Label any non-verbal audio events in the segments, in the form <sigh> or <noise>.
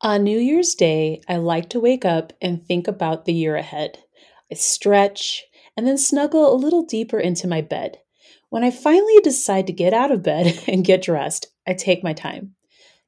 On New Year's Day, I like to wake up and think about the year ahead. I stretch and then snuggle a little deeper into my bed. When I finally decide to get out of bed <laughs> and get dressed, I take my time.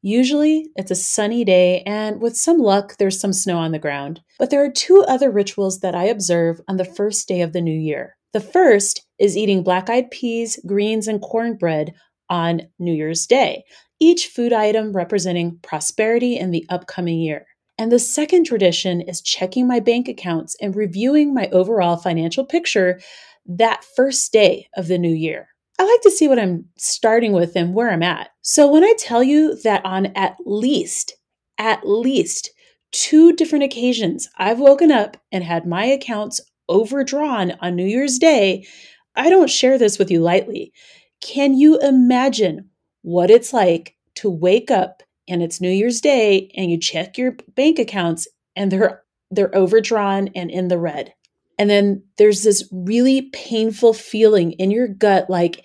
Usually, it's a sunny day, and with some luck, there's some snow on the ground. But there are two other rituals that I observe on the first day of the new year. The first is eating black eyed peas, greens, and cornbread on New Year's Day each food item representing prosperity in the upcoming year. And the second tradition is checking my bank accounts and reviewing my overall financial picture that first day of the new year. I like to see what I'm starting with and where I'm at. So when I tell you that on at least, at least two different occasions, I've woken up and had my accounts overdrawn on New Year's Day, I don't share this with you lightly. Can you imagine what it's like to wake up and it's New Year's Day and you check your bank accounts and they're they're overdrawn and in the red. And then there's this really painful feeling in your gut like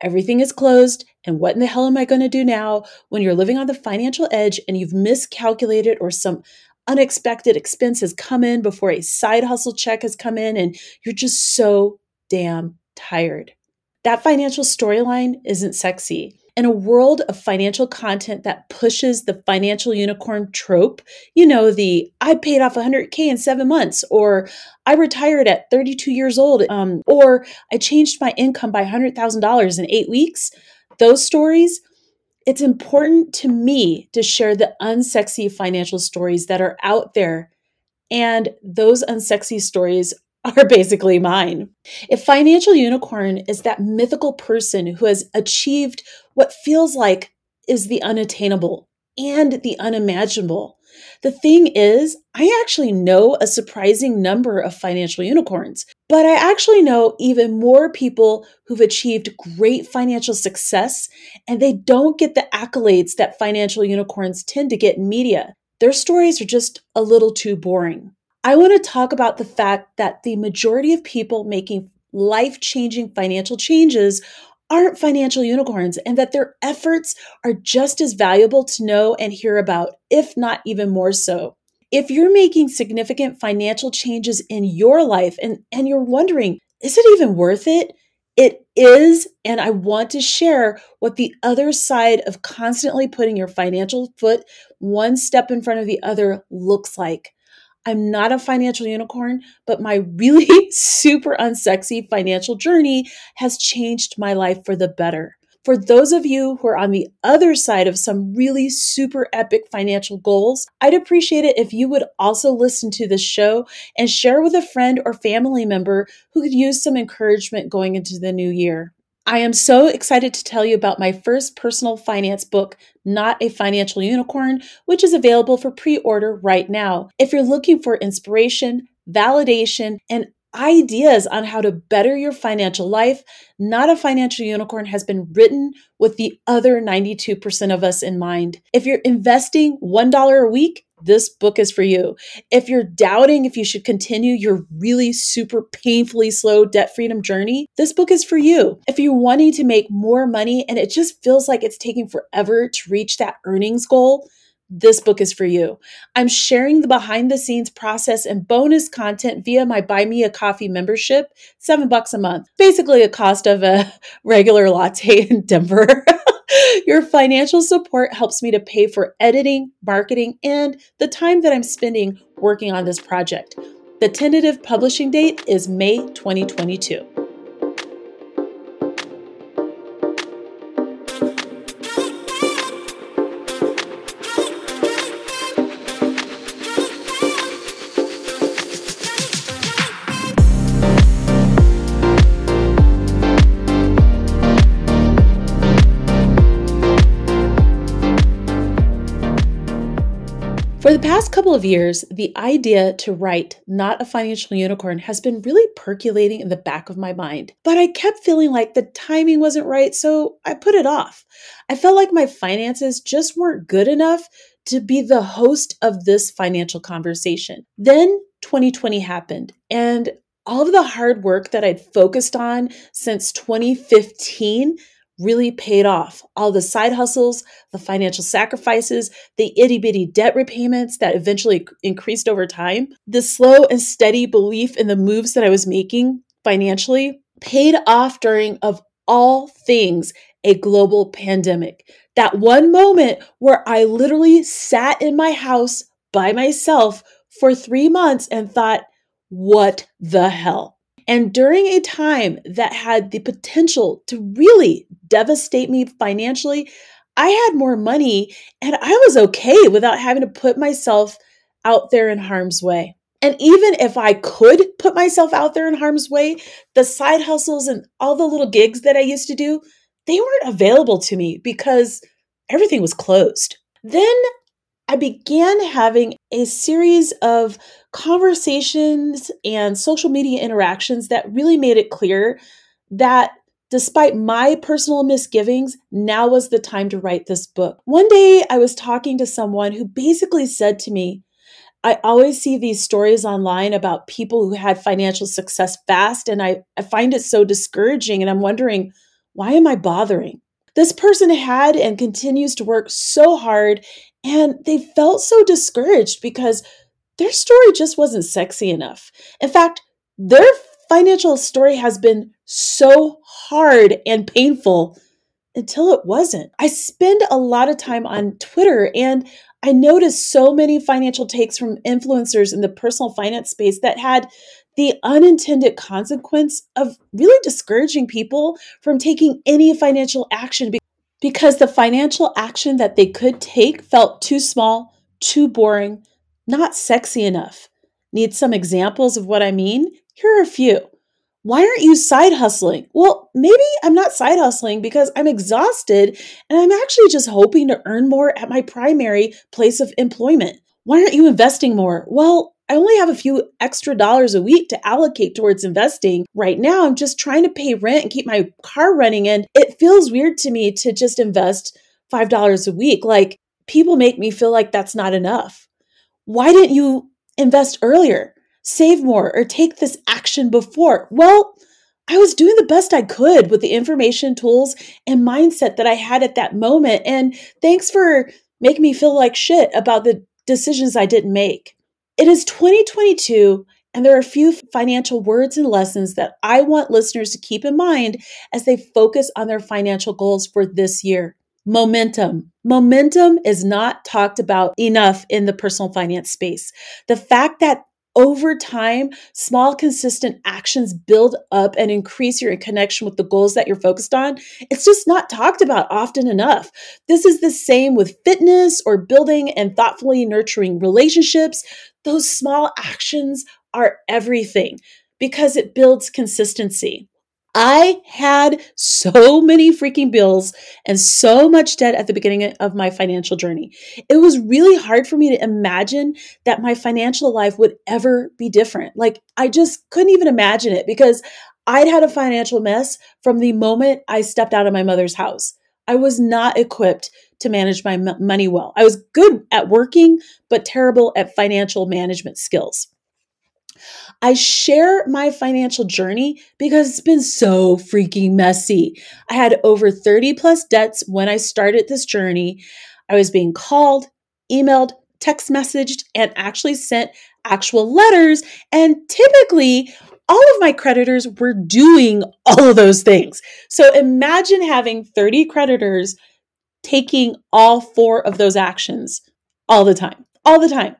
everything is closed and what in the hell am I going to do now when you're living on the financial edge and you've miscalculated or some unexpected expense has come in before a side hustle check has come in and you're just so damn tired. That financial storyline isn't sexy. In a world of financial content that pushes the financial unicorn trope, you know, the I paid off 100K in seven months, or I retired at 32 years old, um, or I changed my income by $100,000 in eight weeks, those stories, it's important to me to share the unsexy financial stories that are out there. And those unsexy stories are basically mine. If financial unicorn is that mythical person who has achieved what feels like is the unattainable and the unimaginable, the thing is, I actually know a surprising number of financial unicorns, but I actually know even more people who've achieved great financial success and they don't get the accolades that financial unicorns tend to get in media. Their stories are just a little too boring. I want to talk about the fact that the majority of people making life changing financial changes aren't financial unicorns and that their efforts are just as valuable to know and hear about, if not even more so. If you're making significant financial changes in your life and, and you're wondering, is it even worth it? It is. And I want to share what the other side of constantly putting your financial foot one step in front of the other looks like. I'm not a financial unicorn, but my really <laughs> super unsexy financial journey has changed my life for the better. For those of you who are on the other side of some really super epic financial goals, I'd appreciate it if you would also listen to this show and share with a friend or family member who could use some encouragement going into the new year. I am so excited to tell you about my first personal finance book, Not a Financial Unicorn, which is available for pre order right now. If you're looking for inspiration, validation, and ideas on how to better your financial life, Not a Financial Unicorn has been written with the other 92% of us in mind. If you're investing $1 a week, this book is for you. If you're doubting if you should continue your really super painfully slow debt freedom journey, this book is for you. If you're wanting to make more money and it just feels like it's taking forever to reach that earnings goal, this book is for you. I'm sharing the behind the scenes process and bonus content via my Buy Me a Coffee membership, seven bucks a month, basically a cost of a <laughs> regular latte in Denver. <laughs> Your financial support helps me to pay for editing, marketing, and the time that I'm spending working on this project. The tentative publishing date is May 2022. For the past couple of years, the idea to write Not a Financial Unicorn has been really percolating in the back of my mind. But I kept feeling like the timing wasn't right, so I put it off. I felt like my finances just weren't good enough to be the host of this financial conversation. Then 2020 happened, and all of the hard work that I'd focused on since 2015 really paid off. All the side hustles, the financial sacrifices, the itty bitty debt repayments that eventually increased over time, the slow and steady belief in the moves that I was making financially paid off during, of all things, a global pandemic. That one moment where I literally sat in my house by myself for three months and thought, what the hell? And during a time that had the potential to really devastate me financially, I had more money and I was okay without having to put myself out there in harm's way. And even if I could put myself out there in harm's way, the side hustles and all the little gigs that I used to do, they weren't available to me because everything was closed. Then I began having a series of conversations and social media interactions that really made it clear that despite my personal misgivings, now was the time to write this book. One day I was talking to someone who basically said to me, I always see these stories online about people who had financial success fast, and I, I find it so discouraging. And I'm wondering, why am I bothering? This person had and continues to work so hard and they felt so discouraged because their story just wasn't sexy enough. In fact, their financial story has been so hard and painful until it wasn't. I spend a lot of time on Twitter and I noticed so many financial takes from influencers in the personal finance space that had the unintended consequence of really discouraging people from taking any financial action because the financial action that they could take felt too small, too boring, not sexy enough. Need some examples of what I mean? Here are a few. Why aren't you side hustling? Well, maybe I'm not side hustling because I'm exhausted and I'm actually just hoping to earn more at my primary place of employment. Why aren't you investing more? Well, I only have a few extra dollars a week to allocate towards investing. Right now, I'm just trying to pay rent and keep my car running. And it feels weird to me to just invest $5 a week. Like people make me feel like that's not enough. Why didn't you invest earlier, save more, or take this action before? Well, I was doing the best I could with the information, tools, and mindset that I had at that moment. And thanks for making me feel like shit about the decisions I didn't make. It is 2022, and there are a few financial words and lessons that I want listeners to keep in mind as they focus on their financial goals for this year. Momentum. Momentum is not talked about enough in the personal finance space. The fact that over time, small, consistent actions build up and increase your connection with the goals that you're focused on. It's just not talked about often enough. This is the same with fitness or building and thoughtfully nurturing relationships. Those small actions are everything because it builds consistency. I had so many freaking bills and so much debt at the beginning of my financial journey. It was really hard for me to imagine that my financial life would ever be different. Like, I just couldn't even imagine it because I'd had a financial mess from the moment I stepped out of my mother's house. I was not equipped to manage my m- money well. I was good at working, but terrible at financial management skills. I share my financial journey because it's been so freaking messy. I had over 30 plus debts when I started this journey. I was being called, emailed, text messaged, and actually sent actual letters. And typically, all of my creditors were doing all of those things. So imagine having 30 creditors taking all four of those actions all the time, all the time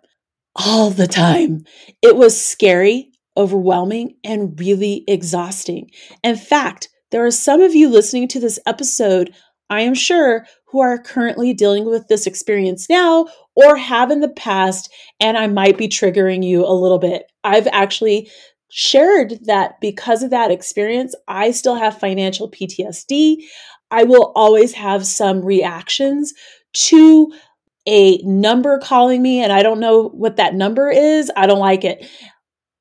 all the time. It was scary, overwhelming, and really exhausting. In fact, there are some of you listening to this episode, I am sure, who are currently dealing with this experience now or have in the past, and I might be triggering you a little bit. I've actually shared that because of that experience, I still have financial PTSD. I will always have some reactions to a number calling me and I don't know what that number is, I don't like it.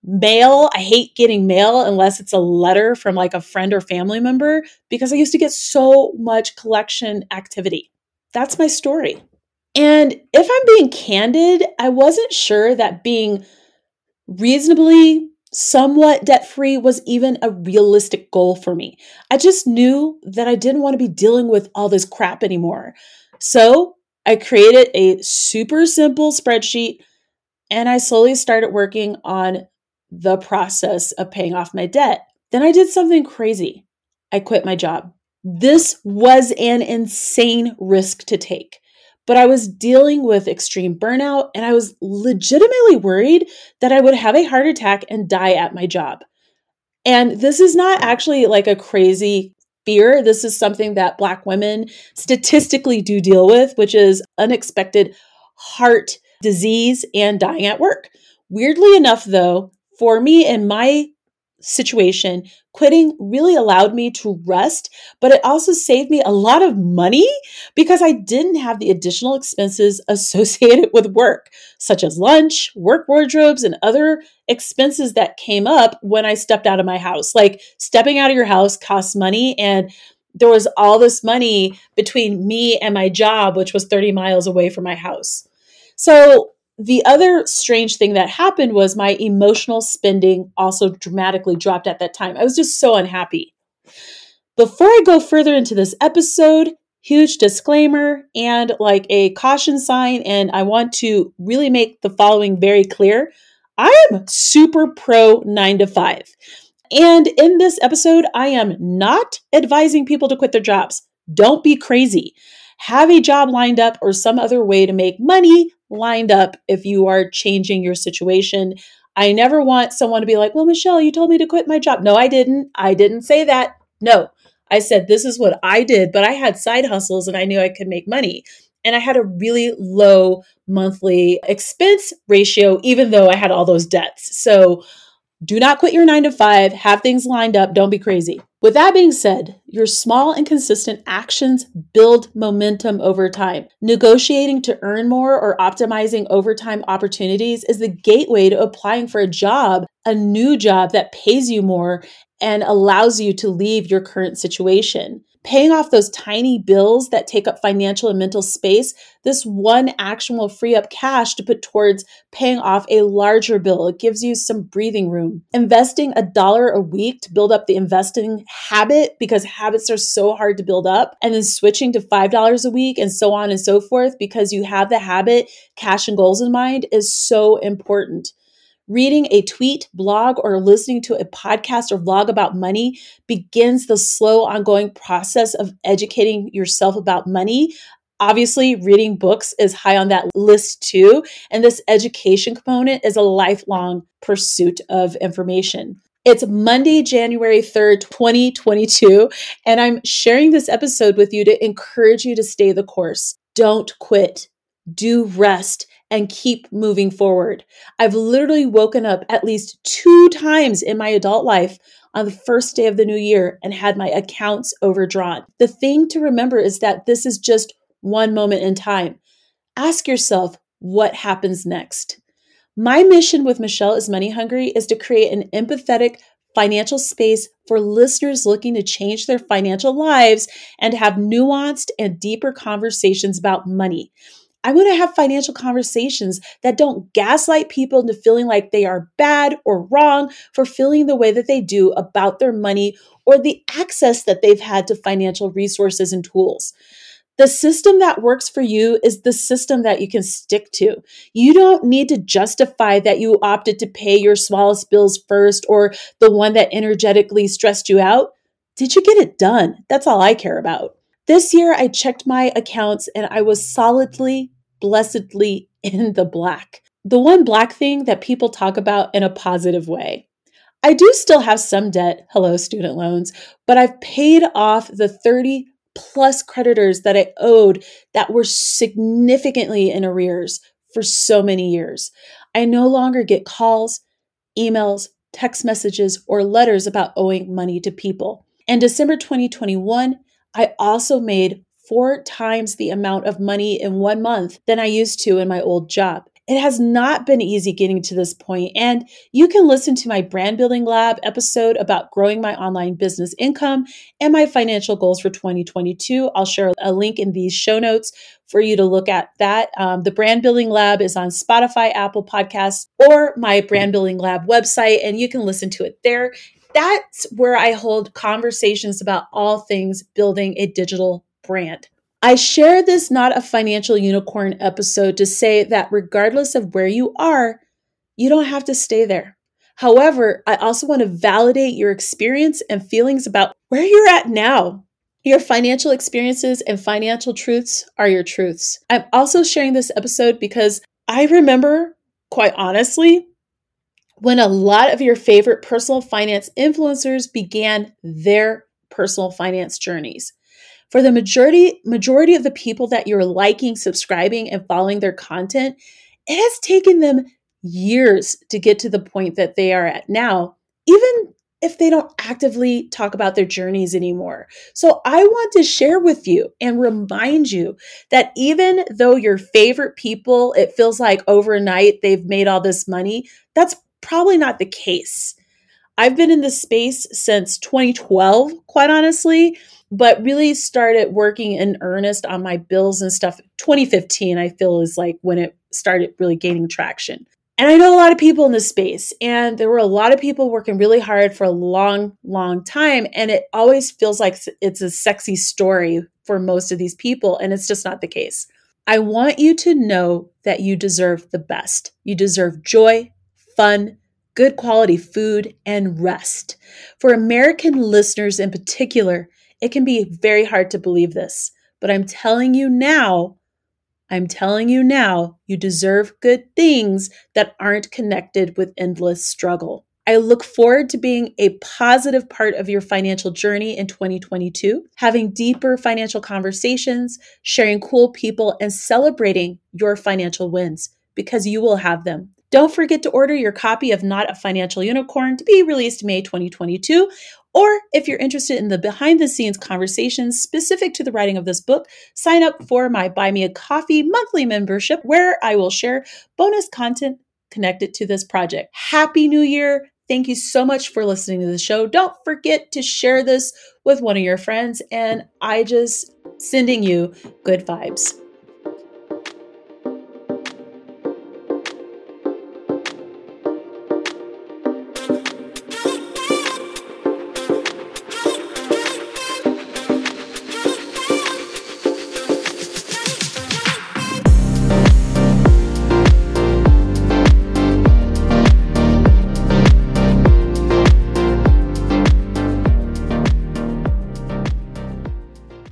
Mail, I hate getting mail unless it's a letter from like a friend or family member because I used to get so much collection activity. That's my story. And if I'm being candid, I wasn't sure that being reasonably somewhat debt free was even a realistic goal for me. I just knew that I didn't want to be dealing with all this crap anymore. So I created a super simple spreadsheet and I slowly started working on the process of paying off my debt. Then I did something crazy. I quit my job. This was an insane risk to take but I was dealing with extreme burnout and I was legitimately worried that I would have a heart attack and die at my job. And this is not actually like a crazy fear. This is something that Black women statistically do deal with, which is unexpected heart disease and dying at work. Weirdly enough, though, for me in my situation, quitting really allowed me to rest, but it also saved me a lot of money because I didn't have the additional expenses <laughs> associated with work, such as lunch, work wardrobes, and other expenses that came up when I stepped out of my house. Like stepping out of your house costs money and there was all this money between me and my job, which was 30 miles away from my house. So the other strange thing that happened was my emotional spending also dramatically dropped at that time. I was just so unhappy. Before I go further into this episode, huge disclaimer and like a caution sign, and I want to really make the following very clear. I am super pro nine to five. And in this episode, I am not advising people to quit their jobs. Don't be crazy. Have a job lined up or some other way to make money lined up if you are changing your situation. I never want someone to be like, well, Michelle, you told me to quit my job. No, I didn't. I didn't say that. No, I said, this is what I did, but I had side hustles and I knew I could make money. And I had a really low monthly expense ratio, even though I had all those debts. So do not quit your nine to five. Have things lined up. Don't be crazy. With that being said, your small and consistent actions build momentum over time. Negotiating to earn more or optimizing overtime opportunities is the gateway to applying for a job, a new job that pays you more and allows you to leave your current situation paying off those tiny bills that take up financial and mental space, this one action will free up cash to put towards paying off a larger bill. It gives you some breathing room. Investing a dollar a week to build up the investing habit because habits are so hard to build up, and then switching to $5 a week and so on and so forth because you have the habit, cash and goals in mind is so important. Reading a tweet, blog, or listening to a podcast or vlog about money begins the slow, ongoing process of educating yourself about money. Obviously, reading books is high on that list too. And this education component is a lifelong pursuit of information. It's Monday, January 3rd, 2022, and I'm sharing this episode with you to encourage you to stay the course. Don't quit. Do rest and keep moving forward. I've literally woken up at least two times in my adult life on the first day of the new year and had my accounts overdrawn. The thing to remember is that this is just one moment in time. Ask yourself what happens next. My mission with Michelle is Money Hungry is to create an empathetic financial space for listeners looking to change their financial lives and have nuanced and deeper conversations about money. I want to have financial conversations that don't gaslight people into feeling like they are bad or wrong for feeling the way that they do about their money or the access that they've had to financial resources and tools. The system that works for you is the system that you can stick to. You don't need to justify that you opted to pay your smallest bills first or the one that energetically stressed you out. Did you get it done? That's all I care about. This year, I checked my accounts and I was solidly blessedly <laughs> in the black. The one black thing that people talk about in a positive way. I do still have some debt, hello, student loans, but I've paid off the 30 plus creditors that I owed that were significantly in arrears for so many years. I no longer get calls, emails, text messages, or letters about owing money to people. In December 2021, I also made four times the amount of money in one month than I used to in my old job. It has not been easy getting to this point, and you can listen to my Brand Building Lab episode about growing my online business income and my financial goals for 2022. I'll share a link in these show notes for you to look at that. Um, the Brand Building Lab is on Spotify, Apple Podcasts, or my Brand Building Lab website, and you can listen to it there. That's where I hold conversations about all things building a digital brand. I share this not a financial unicorn episode to say that regardless of where you are, you don't have to stay there. However, I also want to validate your experience and feelings about where you're at now. Your financial experiences and financial truths are your truths. I'm also sharing this episode because I remember, quite honestly, when a lot of your favorite personal finance influencers began their personal finance journeys for the majority majority of the people that you're liking, subscribing and following their content, it has taken them years to get to the point that they are at now, even if they don't actively talk about their journeys anymore. So I want to share with you and remind you that even though your favorite people, it feels like overnight they've made all this money, that's probably not the case. I've been in this space since 2012, quite honestly but really started working in earnest on my bills and stuff. 2015 i feel is like when it started really gaining traction. And i know a lot of people in this space and there were a lot of people working really hard for a long long time and it always feels like it's a sexy story for most of these people and it's just not the case. I want you to know that you deserve the best. You deserve joy fun good quality food and rest. For american listeners in particular it can be very hard to believe this, but I'm telling you now, I'm telling you now, you deserve good things that aren't connected with endless struggle. I look forward to being a positive part of your financial journey in 2022, having deeper financial conversations, sharing cool people, and celebrating your financial wins because you will have them. Don't forget to order your copy of Not a Financial Unicorn to be released May 2022 or if you're interested in the behind the scenes conversations specific to the writing of this book, sign up for my Buy Me a Coffee monthly membership where I will share bonus content connected to this project. Happy New Year! Thank you so much for listening to the show. Don't forget to share this with one of your friends, and I just sending you good vibes.